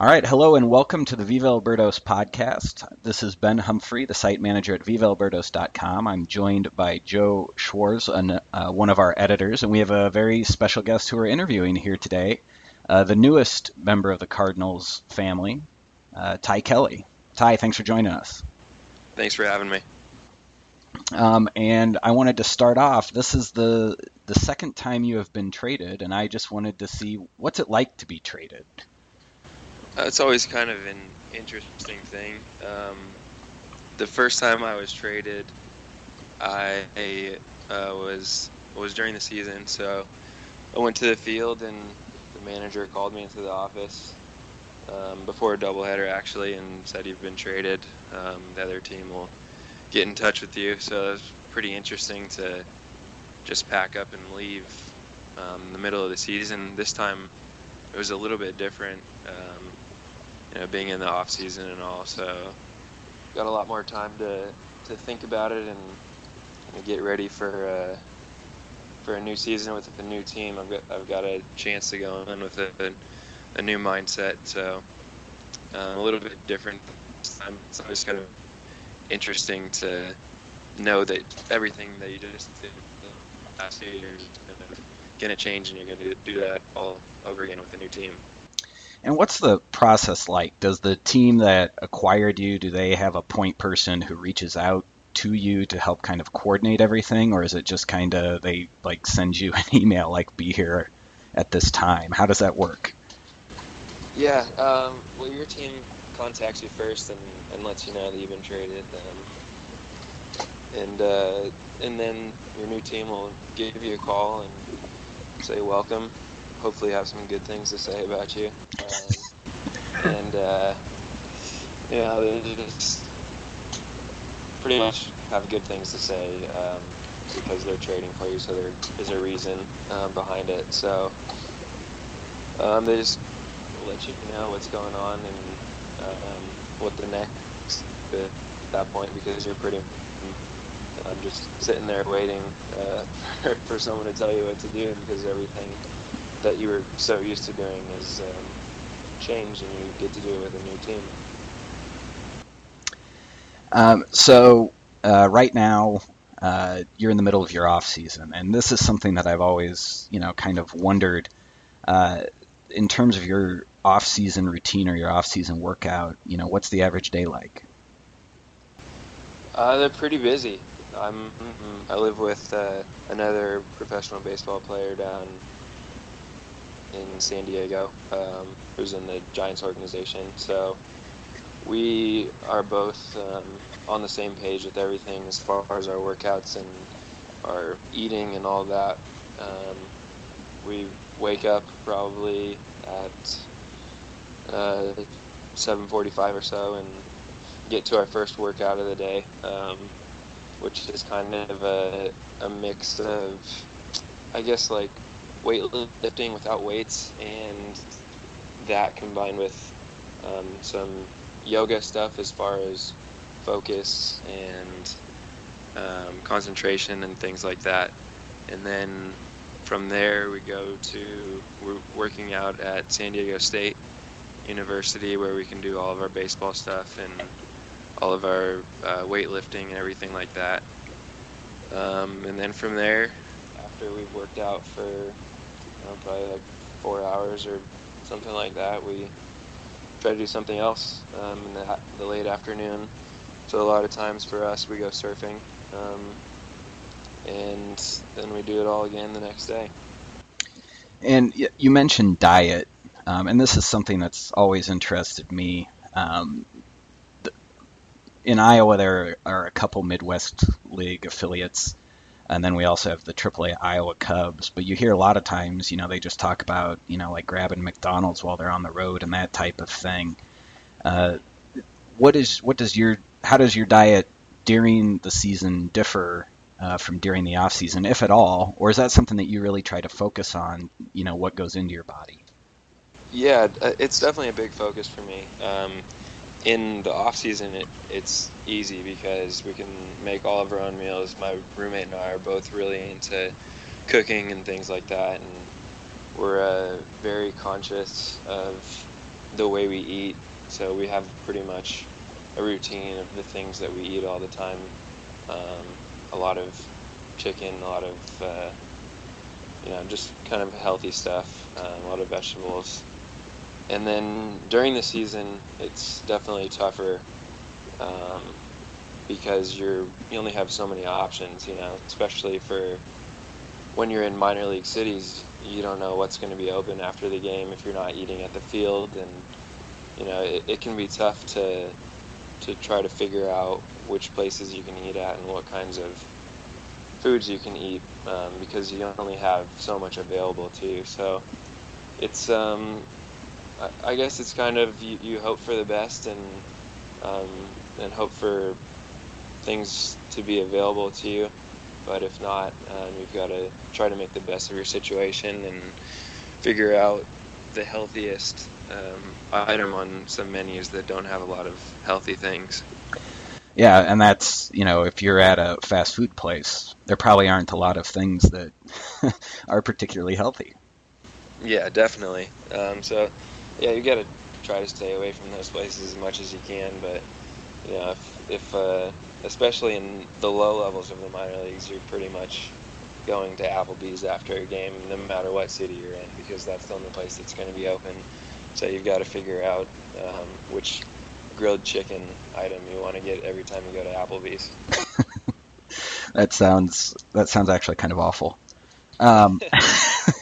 All right, hello and welcome to the Viva El Birdos podcast. This is Ben Humphrey, the site manager at VivaElBirdos.com. I'm joined by Joe Schwarz, an, uh, one of our editors, and we have a very special guest who we're interviewing here today, uh, the newest member of the Cardinals family, uh, Ty Kelly. Ty, thanks for joining us. Thanks for having me. Um, and I wanted to start off. This is the the second time you have been traded, and I just wanted to see what's it like to be traded. Uh, it's always kind of an interesting thing. Um, the first time I was traded, I uh, was was during the season, so I went to the field and the manager called me into the office um, before a doubleheader actually and said you've been traded. Um, the other team will get in touch with you. So it was pretty interesting to just pack up and leave um, in the middle of the season. This time it was a little bit different. You know, being in the off season and all. So got a lot more time to to think about it and, get ready for uh, for a new season with a new team. I've got I've got a chance to go in with a, a new mindset. So um, a little bit different. I'm, it's kind of interesting to know that everything that you just did the last few years is going to change, and you're going to do that all over again with a new team. And what's the process like? Does the team that acquired you do they have a point person who reaches out to you to help kind of coordinate everything, or is it just kind of they like send you an email like "be here at this time"? How does that work? Yeah, um, well, your team contacts you first and, and lets you know that you've been traded, um, and uh, and then your new team will give you a call and say welcome hopefully have some good things to say about you. Um, and uh, yeah, just pretty much have good things to say um, because they're trading for you, so there is a reason um, behind it. So um, they just let you know what's going on and um, what the next at that point because you're pretty. I'm just sitting there waiting uh, for someone to tell you what to do because everything that you were so used to doing is um, changed, and you get to do it with a new team. Um, so uh, right now, uh, you're in the middle of your off season, and this is something that I've always, you know, kind of wondered. Uh, in terms of your off season routine or your off season workout, you know, what's the average day like? Uh, they're pretty busy. I'm I live with uh, another professional baseball player down in San Diego, um, who's in the Giants organization. So we are both um, on the same page with everything as far as our workouts and our eating and all that. Um, we wake up probably at uh, 7:45 or so and get to our first workout of the day, um, which is kind of a, a mix of, I guess, like weightlifting without weights, and that combined with um, some yoga stuff as far as focus and um, concentration and things like that. And then from there, we go to we're working out at San Diego State University where we can do all of our baseball stuff and all of our uh, weightlifting and everything like that. Um, and then from there, after we've worked out for know, probably like four hours or something like that. We try to do something else um, in the, the, late afternoon. So a lot of times for us, we go surfing, um, and then we do it all again the next day. And you mentioned diet, um, and this is something that's always interested me. Um, in Iowa, there are a couple Midwest League affiliates and then we also have the AAA Iowa Cubs. But you hear a lot of times, you know, they just talk about, you know, like grabbing McDonald's while they're on the road and that type of thing. Uh, what is what does your how does your diet during the season differ uh, from during the off season, if at all, or is that something that you really try to focus on? You know, what goes into your body? Yeah, uh, it's definitely a big focus for me. Um, in the off season, it, it's easy because we can make all of our own meals. My roommate and I are both really into cooking and things like that, and we're uh, very conscious of the way we eat. So we have pretty much a routine of the things that we eat all the time. Um, a lot of chicken, a lot of uh, you know just kind of healthy stuff, um, a lot of vegetables. And then during the season, it's definitely tougher um, because you're you only have so many options. You know, especially for when you're in minor league cities, you don't know what's going to be open after the game if you're not eating at the field, and you know it, it can be tough to to try to figure out which places you can eat at and what kinds of foods you can eat um, because you only have so much available to you. So it's um, I, I guess it's kind of you, you hope for the best and um, and hope for things to be available to you. But if not, um, you've got to try to make the best of your situation and figure out the healthiest um, item on some menus that don't have a lot of healthy things. Yeah, and that's, you know, if you're at a fast food place, there probably aren't a lot of things that are particularly healthy. Yeah, definitely. Um, so, yeah, you got to try to stay away from those places as much as you can. But, you know, if, if uh, especially in the low levels of the minor leagues, you're pretty much going to Applebee's after a game, no matter what city you're in, because that's the only place that's going to be open. So you've got to figure out um, which grilled chicken item you want to get every time you go to Applebee's. that sounds that sounds actually kind of awful. Um,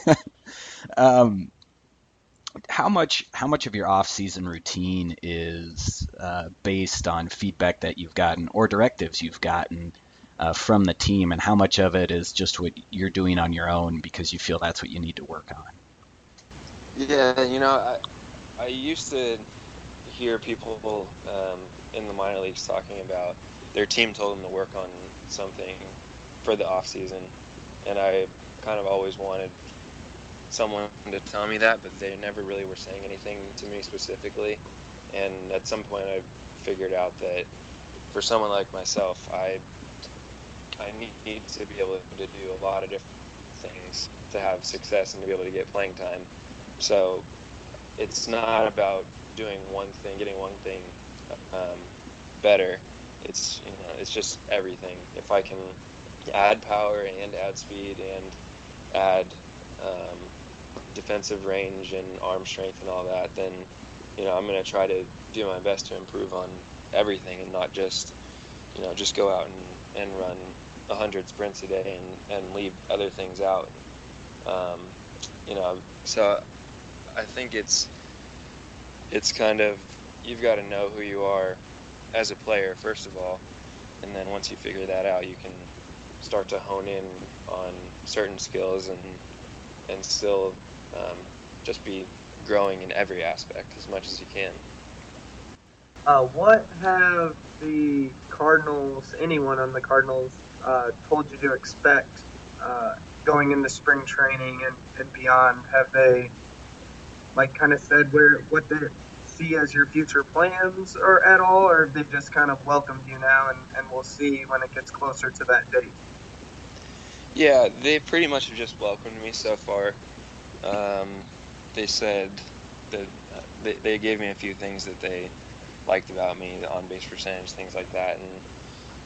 um, how much how much of your off season routine is uh, based on feedback that you've gotten or directives you've gotten uh, from the team, and how much of it is just what you're doing on your own because you feel that's what you need to work on? Yeah, you know, I, I used to hear people um, in the minor leagues talking about their team told them to work on something for the off season, and I kind of always wanted someone to tell me that, but they never really were saying anything to me specifically. And at some point, I figured out that for someone like myself, I I need to be able to do a lot of different things to have success and to be able to get playing time. So it's not about doing one thing, getting one thing um, better. It's you know it's just everything. If I can add power and add speed and add um, defensive range and arm strength and all that, then you know I'm going to try to do my best to improve on everything and not just you know just go out and, and run 100 sprints a day and, and leave other things out. Um, you know, so I think it's it's kind of you've got to know who you are as a player first of all, and then once you figure that out, you can start to hone in on certain skills and and still um, just be growing in every aspect as much as you can. Uh, what have the Cardinals, anyone on the Cardinals, uh, told you to expect uh, going into spring training and, and beyond? Have they, like, kind of said where what they see as your future plans or at all, or have they just kind of welcomed you now and, and we'll see when it gets closer to that date? Yeah, they pretty much have just welcomed me so far. Um, they said that uh, they, they gave me a few things that they liked about me, the on base percentage, things like that, and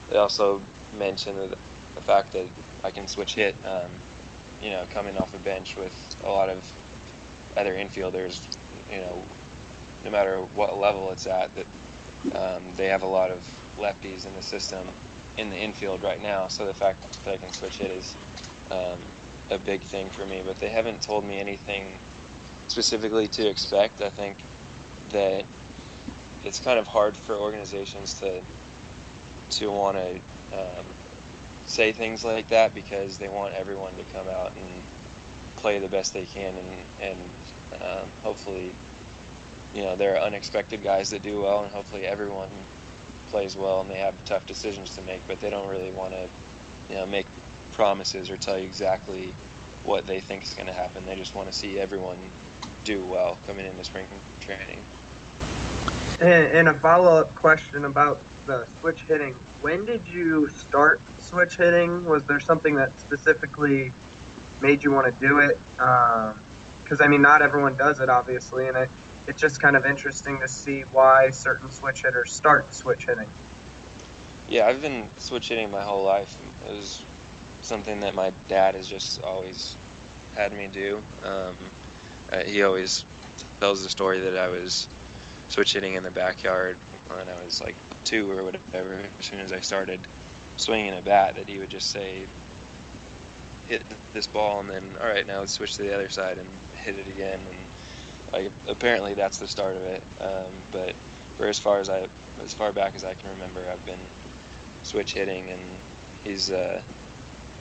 they also mentioned the, fact that I can switch hit. Um, you know, coming off the bench with a lot of other infielders, you know, no matter what level it's at, that um, they have a lot of lefties in the system in the infield right now. So the fact that I can switch hit is um, a big thing for me. But they haven't told me anything specifically to expect. I think that it's kind of hard for organizations to to want to um, say things like that because they want everyone to come out and play the best they can and and um, hopefully you know there are unexpected guys that do well and hopefully everyone plays well and they have tough decisions to make but they don't really want to you know make promises or tell you exactly what they think is going to happen. They just want to see everyone do well coming into spring training. And, and a follow-up question about the switch hitting. When did you start switch hitting? Was there something that specifically made you want to do it? Because um, i mean not everyone does it obviously and i it's just kind of interesting to see why certain switch hitters start switch hitting. Yeah, I've been switch hitting my whole life. It was something that my dad has just always had me do. Um, uh, he always tells the story that I was switch hitting in the backyard when I was like two or whatever. As soon as I started swinging a bat, that he would just say, "Hit this ball," and then, "All right, now let's switch to the other side and hit it again." And like apparently that's the start of it. Um, but for as far as I, as far back as I can remember, I've been switch hitting, and he's uh,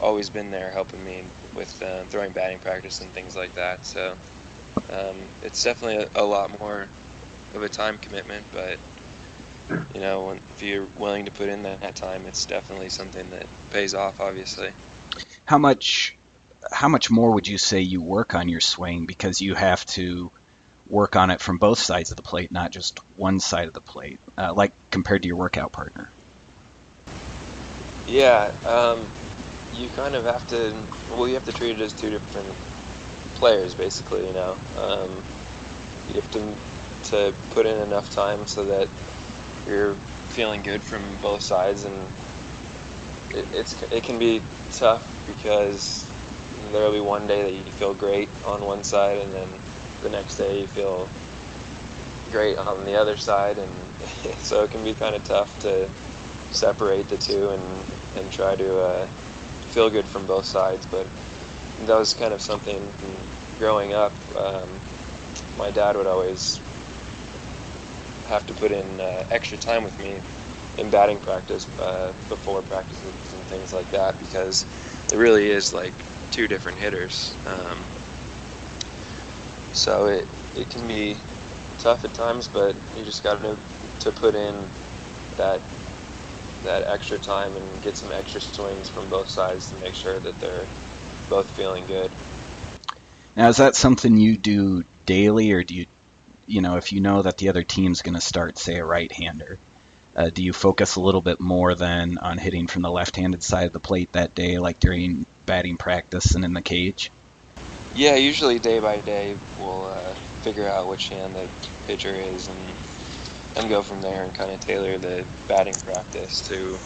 always been there helping me with uh, throwing batting practice and things like that. So um, it's definitely a, a, lot more of a time commitment, but you know, when, if you're willing to put in that, that time, it's definitely something that pays off. Obviously. How much? How much more would you say you work on your swing because you have to work on it from both sides of the plate, not just one side of the plate, uh, like compared to your workout partner? Yeah, um, you kind of have to. Well, you have to treat it as two different players, basically. You know, um, you have to to put in enough time so that you're feeling good from both sides, and it, it's it can be tough because there'll be one day that you feel great on one side, and then the next day you feel great on the other side, and so it can be kind of tough to separate the two and and try to uh, feel good from both sides. But that was kind of something growing up. Um, my dad would always have to put in uh, extra time with me in batting practice uh, before practices and things like that because it really is like two different hitters. Um, so it it can be tough at times, but you just got to to put in that that extra time and get some extra swings from both sides to make sure that they're both feeling good. Now, is that something you do daily, or do you, you know, if you know that the other team's going to start, say, a right-hander, uh, do you focus a little bit more than on hitting from the left-handed side of the plate that day, like during batting practice and in the cage? Yeah, usually day by day we'll uh, figure out which hand the pitcher is and and go from there and kind of tailor the batting practice to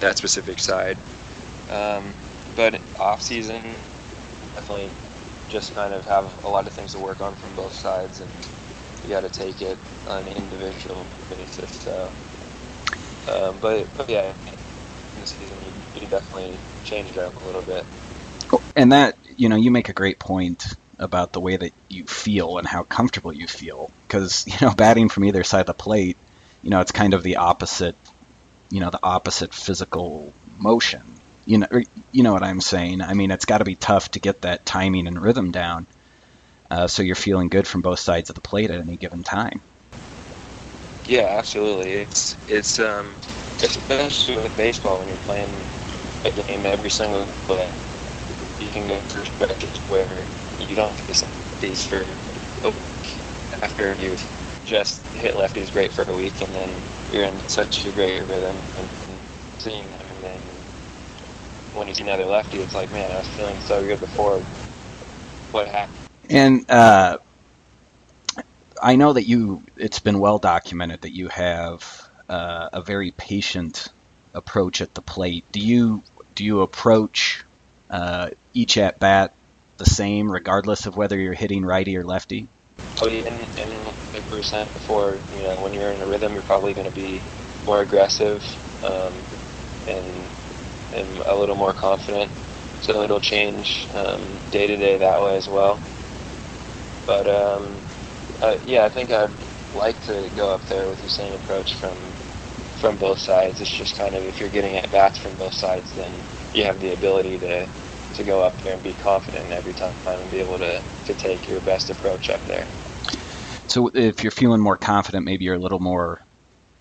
that specific side. Um, but off season, definitely just kind of have a lot of things to work on from both sides, and you got to take it on an individual basis. So, um, but, but yeah, in the season you, you definitely change it up a little bit. And that you know, you make a great point about the way that you feel and how comfortable you feel. Because you know, batting from either side of the plate, you know, it's kind of the opposite. You know, the opposite physical motion. You know, you know what I'm saying. I mean, it's got to be tough to get that timing and rhythm down, uh, so you're feeling good from both sides of the plate at any given time. Yeah, absolutely. It's it's um, especially with baseball when you're playing a game every single play. You can go through stretches where you don't get lefties for a week after you've just hit lefties great for a week, and then you're in such a great rhythm and, and seeing when you see another lefty, it's like, man, I was feeling so good before. What happened? And uh, I know that you. It's been well documented that you have uh, a very patient approach at the plate. Do you do you approach uh, each at bat the same regardless of whether you're hitting righty or lefty? Oh, and, and like we were before, you know, when you're in a rhythm, you're probably going to be more aggressive um, and and a little more confident. So it'll change um, day to day that way as well. But um, uh, yeah, I think I'd like to go up there with the same approach from from both sides. It's just kind of if you're getting at bats from both sides, then you have the ability to to go up there and be confident every time and be able to, to take your best approach up there. So if you're feeling more confident, maybe you're a little more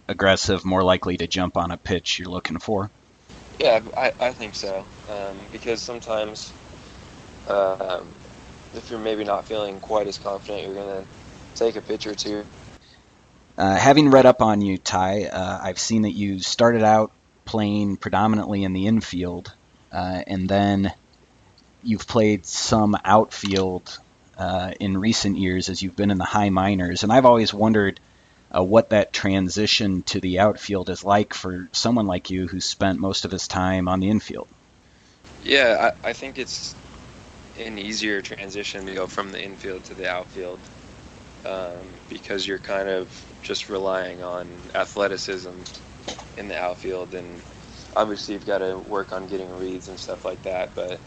aggressive, more likely to jump on a pitch you're looking for? Yeah, I, I think so. Um, because sometimes uh, if you're maybe not feeling quite as confident, you're going to take a pitch or two. Uh, having read up on you, Ty, uh, I've seen that you started out playing predominantly in the infield, uh, and then you've played some outfield uh, in recent years as you've been in the high minors, and I've always wondered uh, what that transition to the outfield is like for someone like you who spent most of his time on the infield. Yeah, I, I think it's an easier transition to go from the infield to the outfield um, because you're kind of just relying on athleticism in the outfield, and obviously you've got to work on getting reads and stuff like that, but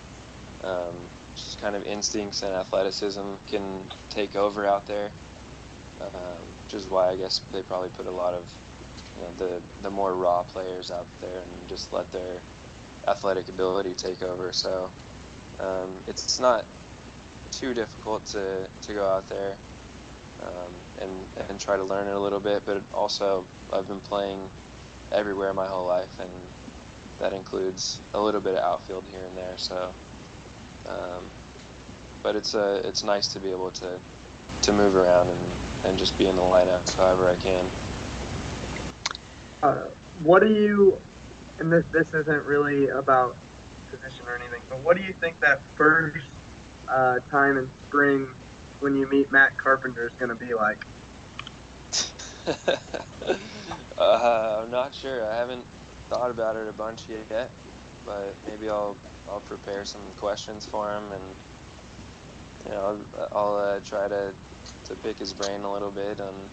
um, just kind of instincts and athleticism can take over out there, um, which is why I guess they probably put a lot of you know, the the more raw players out there and just let their athletic ability take over. So um, it's not too difficult to, to go out there um, and and try to learn it a little bit. But also, I've been playing everywhere my whole life, and that includes a little bit of outfield here and there. So, um, but it's uh, it's nice to be able to to move around and, and just be in the lineup however I can. Uh, what do you? And this this isn't really about position or anything, but what do you think that first uh, time in spring when you meet Matt Carpenter is going to be like? uh, I'm not sure. I haven't thought about it a bunch yet, but maybe I'll I'll prepare some questions for him, and you know I'll, I'll uh, try to to pick his brain a little bit. And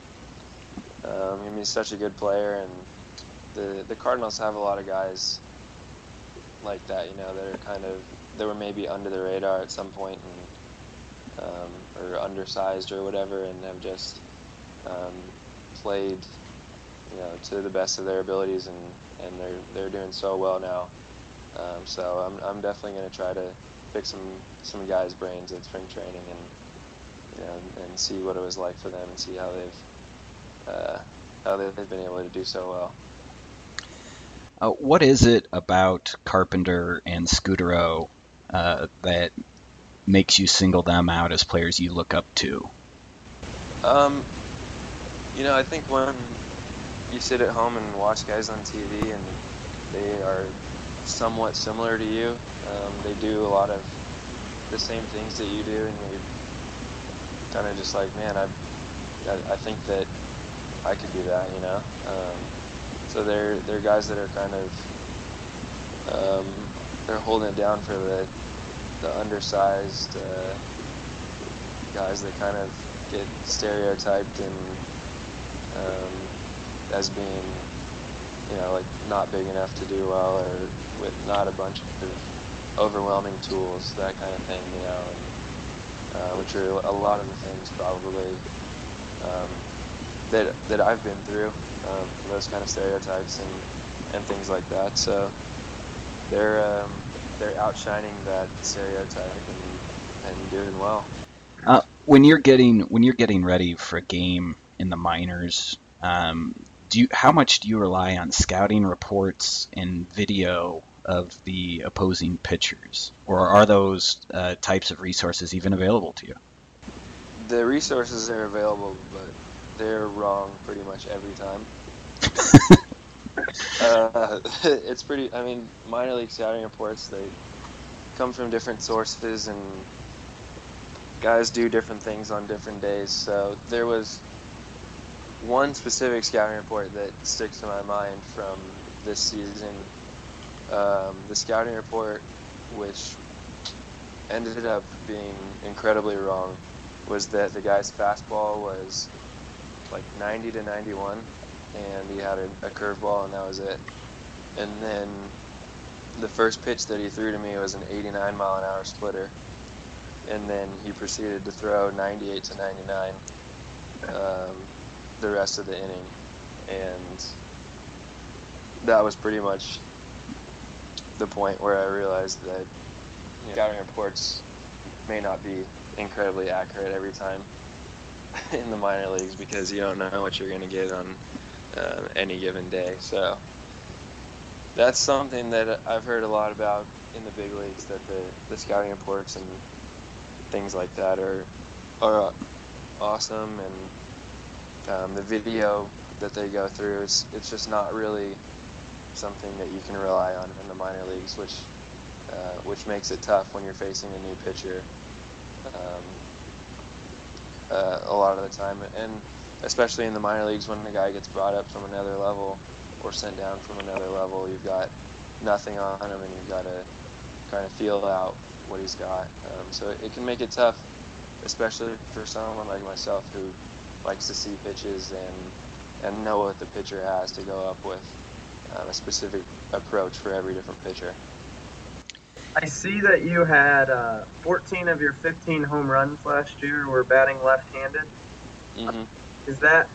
um, I mean, he's such a good player, and the the Cardinals have a lot of guys like that, you know, that are kind of they were maybe under the radar at some point and um, or undersized or whatever, and have just um, played, you know, to the best of their abilities, and, and they're they're doing so well now. Um, so I'm I'm definitely going to try to pick some some guys' brains at spring training and you know and see what it was like for them and see how they've uh, how they've been able to do so well. Uh, what is it about Carpenter and Scutaro uh, that makes you single them out as players you look up to? Um, you know, I think when you sit at home and watch guys on TV and they are somewhat similar to you, um, they do a lot of the same things that you do, and you're kind of just like, man, I, I, I think that I could do that, you know. Um, so they're they're guys that are kind of um, they're holding it down for the the undersized uh, guys that kind of get stereotyped and um, as being you know like not big enough to do well or with not a bunch of overwhelming tools that kind of thing you know and, uh, which are a lot of the things probably um, that that I've been through um, those kind of stereotypes and, and things like that. So they're um, they're outshining that stereotype and, and doing well. Uh, when you're getting when you're getting ready for a game in the minors, um, do you how much do you rely on scouting reports and video of the opposing pitchers, or are those uh, types of resources even available to you? The resources are available, but they're wrong pretty much every time. uh, it's pretty. I mean, minor league scouting reports they come from different sources, and guys do different things on different days. So there was one specific scouting report that sticks to my mind from this season. Um, the scouting report, which ended up being incredibly wrong, was that the guy's fastball was like 90 to 91, and he had a, a curveball, and that was it. And then the first pitch that he threw to me was an 89 mile an hour splitter, and then he proceeded to throw 98 to 99 um, the rest of the inning, and that was pretty much the point where I realized that you know, scouting reports may not be incredibly accurate every time. in the minor leagues because you don't know what you're going to get on uh, any given day. So that's something that I've heard a lot about in the big leagues that the, the scouting reports and things like that are are awesome and um, the video that they go through it's it's just not really something that you can rely on in the minor leagues which uh, which makes it tough when you're facing a new pitcher um, uh, a lot of the time, and especially in the minor leagues when the guy gets brought up from another level or sent down from another level, you've got nothing on him, and you've got to kind of feel out what he's got. Um, so it, it can make it tough, especially for someone like myself who likes to see pitches and and know what the pitcher has to go up with um, a specific approach for every different pitcher. I see that you had uh, 14 of your 15 home runs last year were batting left-handed. Mm-hmm. Is that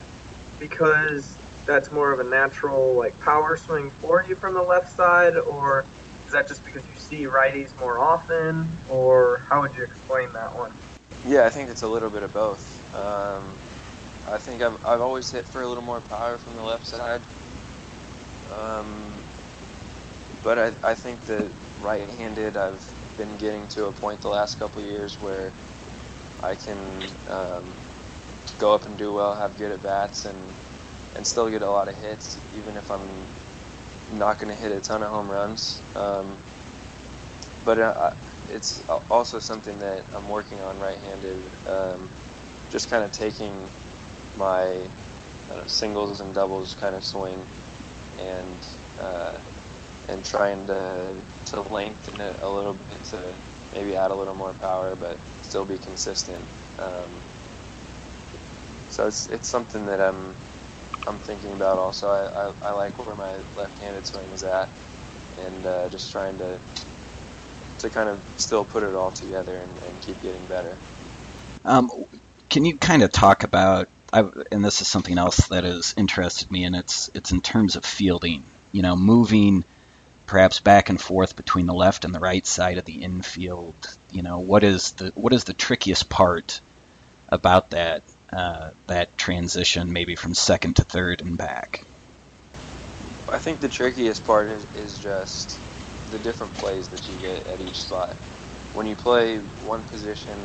because that's more of a natural like power swing for you from the left side, or is that just because you see righties more often, or how would you explain that one? Yeah, I think it's a little bit of both. Um, I think I've, I've always hit for a little more power from the left side. Um, but I, I think that right-handed, I've been getting to a point the last couple years where I can um, go up and do well, have good at bats, and and still get a lot of hits, even if I'm not going to hit a ton of home runs. Um, but uh, it's also something that I'm working on right-handed. Um, just kind of taking my know, singles and doubles kind of swing and uh, and trying to to lengthen it a little bit to maybe add a little more power, but still be consistent. Um, so it's it's something that I'm I'm thinking about. Also, I, I, I like where my left-handed swing is at, and uh, just trying to to kind of still put it all together and, and keep getting better. Um, can you kind of talk about I, and this is something else that has interested me, and it's it's in terms of fielding. You know, moving perhaps back and forth between the left and the right side of the infield. You know, what is the what is the trickiest part about that uh, that transition, maybe from second to third and back? I think the trickiest part is, is just the different plays that you get at each spot. When you play one position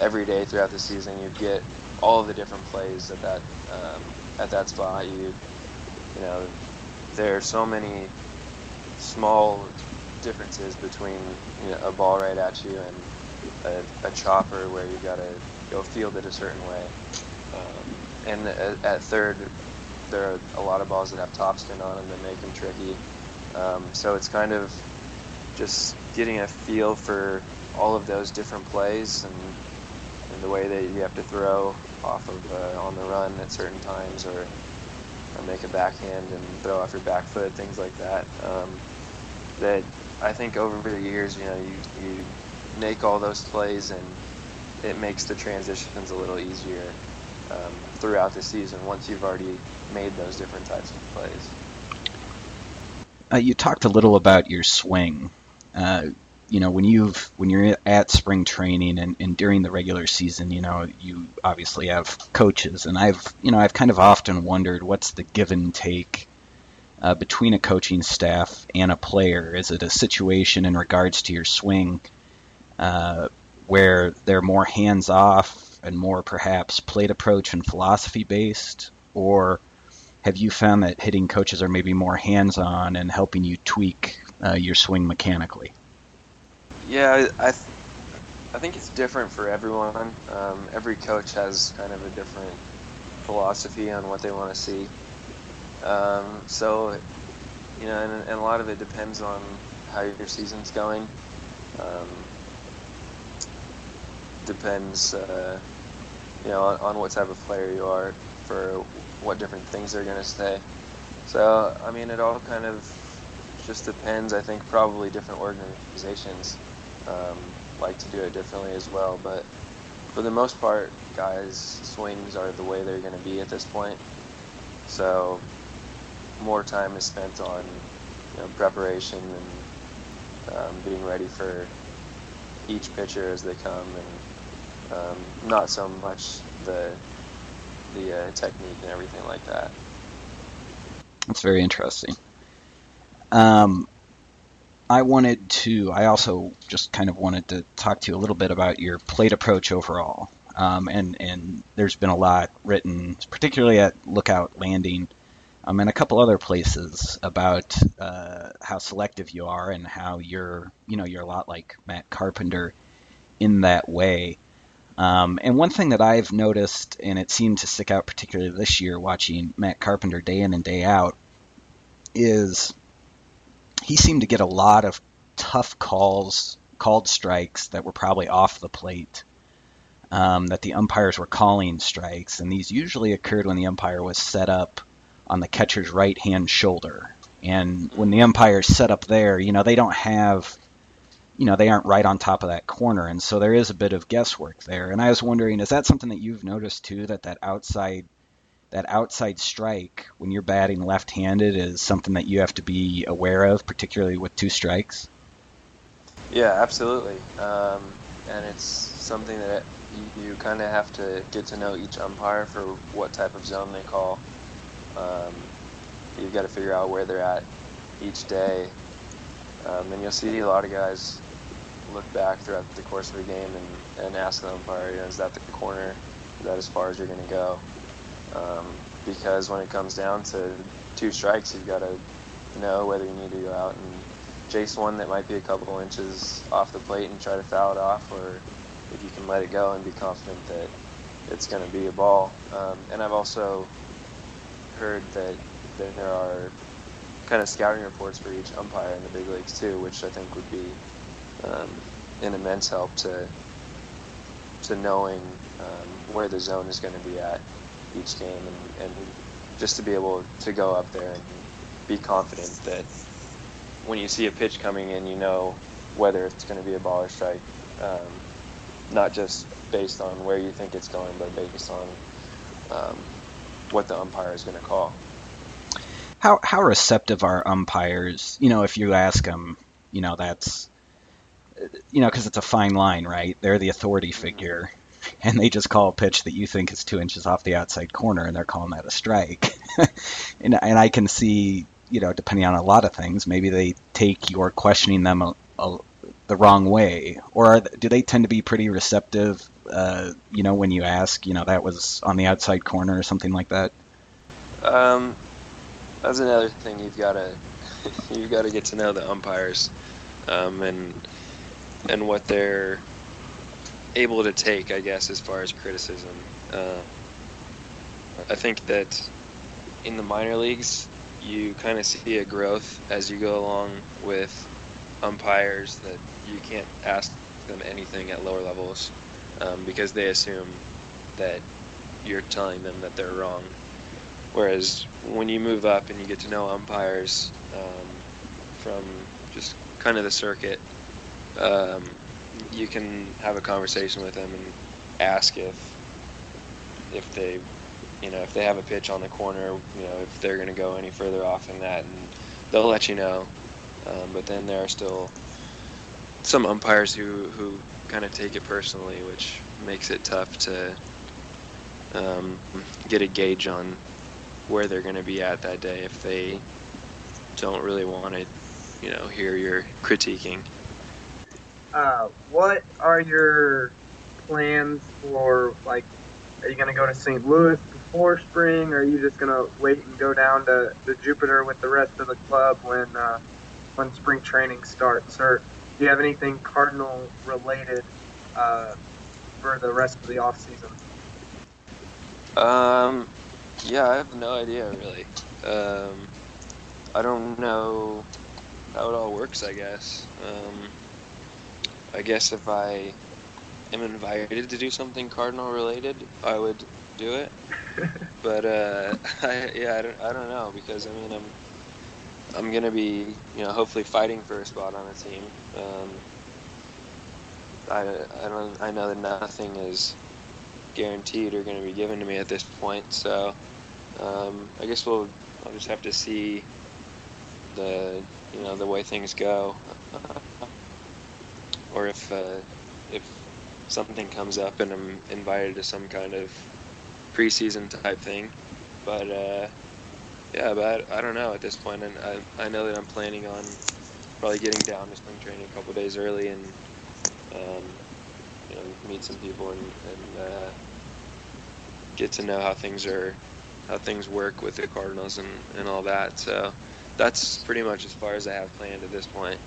every day throughout the season, you get all the different plays at that um, at that spot. You you know there are so many small differences between you know, a ball right at you and a, a chopper where you've got to go field it a certain way. Um, and at, at, third, there are a lot of balls that have topspin on them that make them tricky. Um, so it's kind of just getting a feel for all of those different plays and, and the way that you have to throw off of uh, on the run at certain times, or, or make a backhand and throw off your back foot, things like that. Um, that I think over the years, you know, you you make all those plays and it makes the transitions a little easier um, throughout the season once you've already made those different types of plays. Uh, you talked a little about your swing. Uh, you know when you've when you're at spring training and, and during the regular season you know you obviously have coaches. And i've you know i've kind of often wondered what's the give and take uh, between a coaching staff and a player. Is it a situation in regards to your swing uh, where they're more hands off and more perhaps plate approach and philosophy based? Or have you found that hitting coaches are maybe more hands on and helping you tweak uh, your swing mechanically yeah, I, th- I think it's different for everyone. Um, every coach has kind of a different philosophy on what they want to see. Um, so, you know, and, and, a lot of it depends on how your season's going. Um, depends, uh, you know, on, on, what type of player you are for what different things they're going to say. So, I mean, it all kind of just depends. I think probably different organizations um, like to do it differently as well. But for the most part, guys' swings are the way they're going to be at this point. So more time is spent on you know, preparation and um, being ready for each pitcher as they come, and um, not so much the the uh, technique and everything like that. That's very interesting. Um, I wanted to, I also just kind of wanted to talk to you a little bit about your plate approach overall. Um, and, and there's been a lot written, particularly at Lookout Landing, um, and a couple other places about uh, how selective you are and how you're, you know, you're a lot like Matt Carpenter in that way. Um, and one thing that I've noticed, and it seemed to stick out particularly this year, watching Matt Carpenter day in and day out, is he seemed to get a lot of tough calls, called strikes that were probably off the plate. Um, that the umpires were calling strikes, and these usually occurred when the umpire was set up on the catcher's right hand shoulder. And when the umpire's set up there, you know, they don't have, you know, they aren't right on top of that corner. And so there is a bit of guesswork there. And I was wondering, is that something that you've noticed too, that that outside, that outside strike when you're batting left-handed is something that you have to be aware of, particularly with two strikes? Yeah, absolutely. Um, and it's something that you, you kind of have to get to know each umpire for what type of zone they call. Um, you've got to figure out where they're at each day. Um, and you'll see a lot of guys look back throughout the course of the game and, and ask the umpire, you know, is that the corner? Is that as far as you're going to go? Um, because when it comes down to two strikes, you've got to know whether you need to go out and chase one that might be a couple inches off the plate and try to foul it off, or if you can let it go and be confident that it's going to be a ball. Um, and I've also heard that, there are kind of scouting reports for each umpire in the big leagues too, which I think would be um, an immense help to to knowing um, where the zone is going to be at each game, and, and just to be able to go up there and be confident that when you see a pitch coming in, you know whether it's going to be a ball or strike, um, not just based on where you think it's going, but based on um, what the umpire is going to call. How how receptive are umpires? You know, if you ask them, you know, that's you know, because it's a fine line, right? They're the authority figure, and they just call a pitch that you think is two inches off the outside corner, and they're calling that a strike. and and I can see, you know, depending on a lot of things, maybe they take your questioning them a, a, the wrong way, or are, do they tend to be pretty receptive? Uh, you know, when you ask, you know, that was on the outside corner or something like that. Um, that's another thing you've got to you've got to get to know the umpires, um, and and what they're able to take, I guess, as far as criticism. Uh, I think that in the minor leagues, you kind of see a growth as you go along with umpires that you can't ask them anything at lower levels um, because they assume that you're telling them that they're wrong. Whereas when you move up and you get to know umpires um, from just kind of the circuit, um, you can have a conversation with them and ask if if they you know if they have a pitch on the corner you know if they're going to go any further off than that and they'll let you know. Um, but then there are still some umpires who who kind of take it personally which makes it tough to um, get a gauge on where they're going to be at that day if they don't really want to you know hear your critiquing uh, what are your plans for like? Are you gonna go to St. Louis before spring, or are you just gonna wait and go down to, to Jupiter with the rest of the club when uh, when spring training starts? Or do you have anything Cardinal related uh, for the rest of the off season? Um, yeah, I have no idea really. Um, I don't know how it all works. I guess. Um, I guess if I am invited to do something cardinal related, I would do it. but uh, I, yeah, I don't, I don't know because I mean I'm I'm gonna be you know hopefully fighting for a spot on the team. Um, I I don't I know that nothing is guaranteed or going to be given to me at this point. So um, I guess we'll I'll just have to see the you know the way things go or if uh, if something comes up and I'm invited to some kind of preseason type thing. But uh, yeah, but I don't know at this point, and I, I know that I'm planning on probably getting down to spring training a couple days early and um, you know meet some people and, and uh, get to know how things are how things work with the Cardinals and, and all that. So that's pretty much as far as I have planned at this point.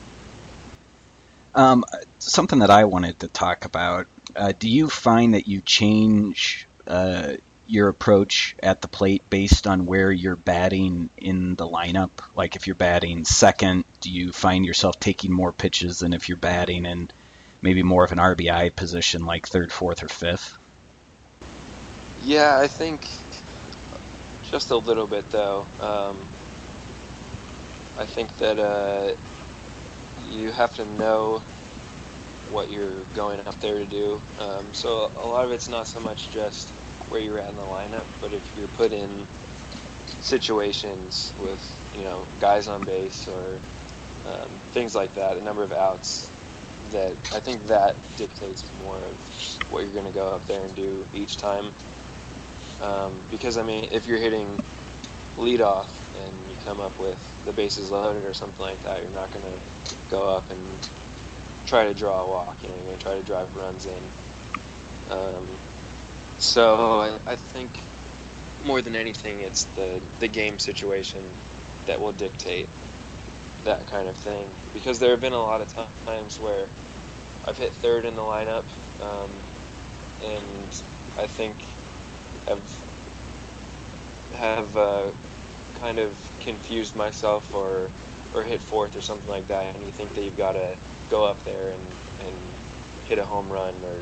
Um, something that I wanted to talk about. Uh, do you find that you change uh, your approach at the plate based on where you're batting in the lineup? Like if you're batting second, do you find yourself taking more pitches than if you're batting in maybe more of an RBI position like third, fourth, or fifth? Yeah, I think just a little bit though. Um, I think that uh, you have to know what you're going up there to do. Um, so a lot of it's not so much just where you're at in the lineup, but if you're put in situations with you know guys on base or um, things like that, the number of outs, that I think that dictates more of what you're going to go up there and do each time. Um, because I mean, if you're hitting leadoff and you come up with the bases loaded or something like that, you're not going to go up and try to draw a walk. You know, you're going to try to drive runs in. Um, so I, I think more than anything, it's the the game situation that will dictate that kind of thing. Because there have been a lot of times where I've hit third in the lineup, um, and I think I've have uh, kind of confused myself or or hit fourth or something like that, and you think that you've got to go up there and, and hit a home run or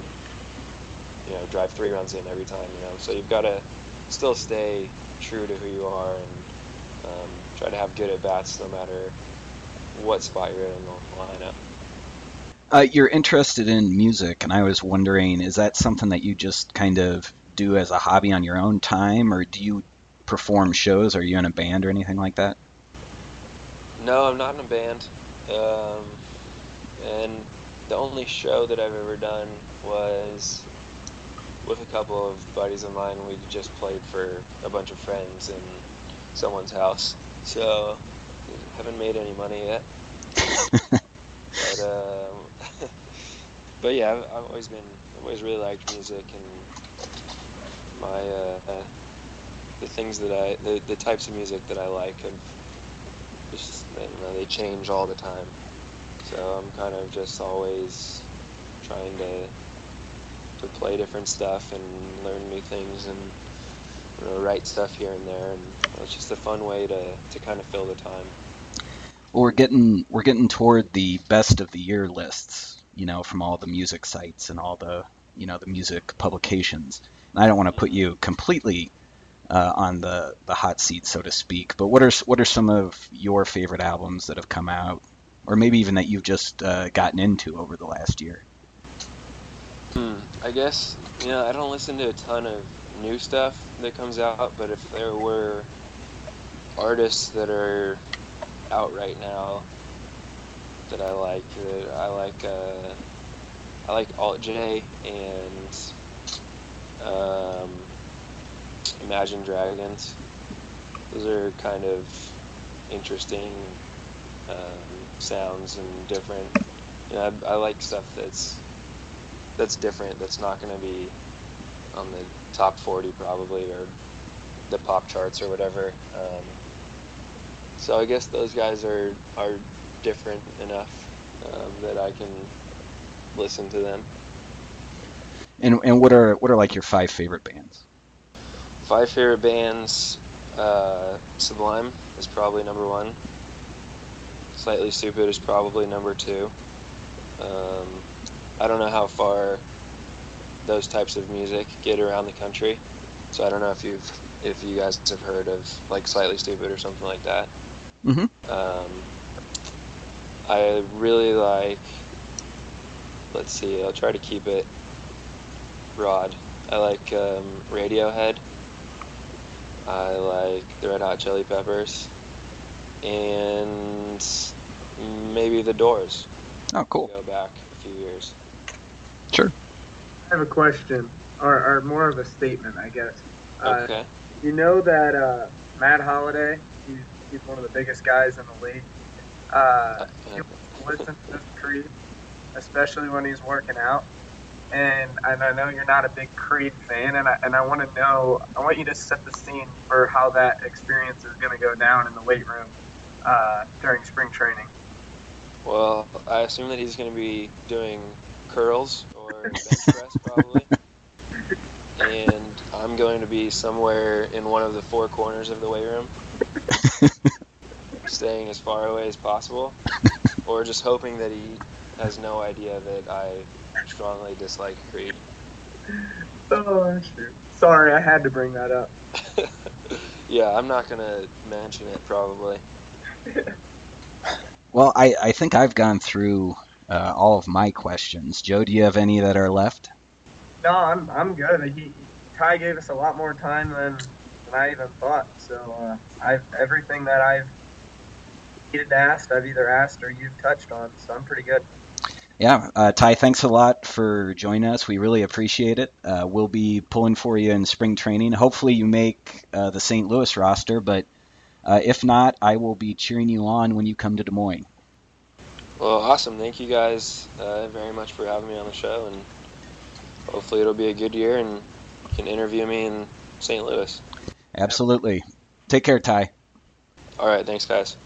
you know drive three runs in every time, you know. So you've got to still stay true to who you are and um, try to have good at bats no matter what spot you're in in the lineup. Uh, you're interested in music, and I was wondering, is that something that you just kind of do as a hobby on your own time, or do you perform shows? Are you in a band or anything like that? No, I'm not in a band. Um, and the only show that I've ever done was with a couple of buddies of mine. We just played for a bunch of friends in someone's house. So, haven't made any money yet. but, um, but yeah, I've, I've, always been, I've always really liked music and my, uh, the things that I, the, the types of music that I like have just, you know, they change all the time. So I'm kind of just always trying to to play different stuff and learn new things and you know, write stuff here and there, and it's just a fun way to, to kind of fill the time. Well, we're getting we're getting toward the best of the year lists, you know, from all the music sites and all the you know the music publications. And I don't want to put you completely uh, on the, the hot seat, so to speak. But what are what are some of your favorite albums that have come out, or maybe even that you've just uh, gotten into over the last year? Hmm. I guess you know I don't listen to a ton of new stuff that comes out, but if there were artists that are out right now that I like, that I like, uh, I like Alt J and um, Imagine Dragons. Those are kind of interesting um, sounds and different. You know, I, I like stuff that's that's different. That's not going to be on the top 40 probably or the pop charts or whatever. Um, so I guess those guys are are different enough um, that I can listen to them. And and what are what are like your five favorite bands? Five favorite bands. Uh, Sublime is probably number one. Slightly Stoopid is probably number two. Um, I don't know how far those types of music get around the country. So I don't know if you've if you guys have heard of like Slightly Stoopid or something like that. Mm-hmm. Um, I really like. Let's see. I'll try to keep it broad. I like um, Radiohead. I like the Red Hot Chili Peppers, and maybe the Doors. Oh, cool. Go back a few years. Sure. I have a question, or, or more of a statement, I guess. Uh, Okay. You know that uh, Matt Holliday, he's, he's one of the biggest guys in the league. Uh, he listens to Creed, especially when he's working out. And, and I know you're not a big Creed fan, and I, and I want to know, I want you to set the scene for how that experience is going to go down in the weight room uh, during spring training. Well, I assume that he's going to be doing curls or bench press probably. And I'm going to be somewhere in one of the four corners of the weight room, staying as far away as possible, or just hoping that he has no idea that I strongly dislike Creed. Oh shoot! Sorry, I had to bring that up. yeah, I'm not going to mention it probably. Well, I, I think I've gone through uh, all of my questions. Joe, do you have any that are left? No, I'm I'm good. He Ty gave us a lot more time than, than I even thought. So uh, I've everything that I've needed to ask, I've either asked or you've touched on. So I'm pretty good. Yeah, uh, Ty, thanks a lot for joining us. We really appreciate it. Uh, we'll be pulling for you in spring training. Hopefully, you make uh, the St. Louis roster, but uh, if not, I will be cheering you on when you come to Des Moines. Well, awesome. Thank you guys uh, very much for having me on the show, and hopefully it'll be a good year and you can interview me in St. Louis. Absolutely. Take care, Ty. All right. Thanks, guys.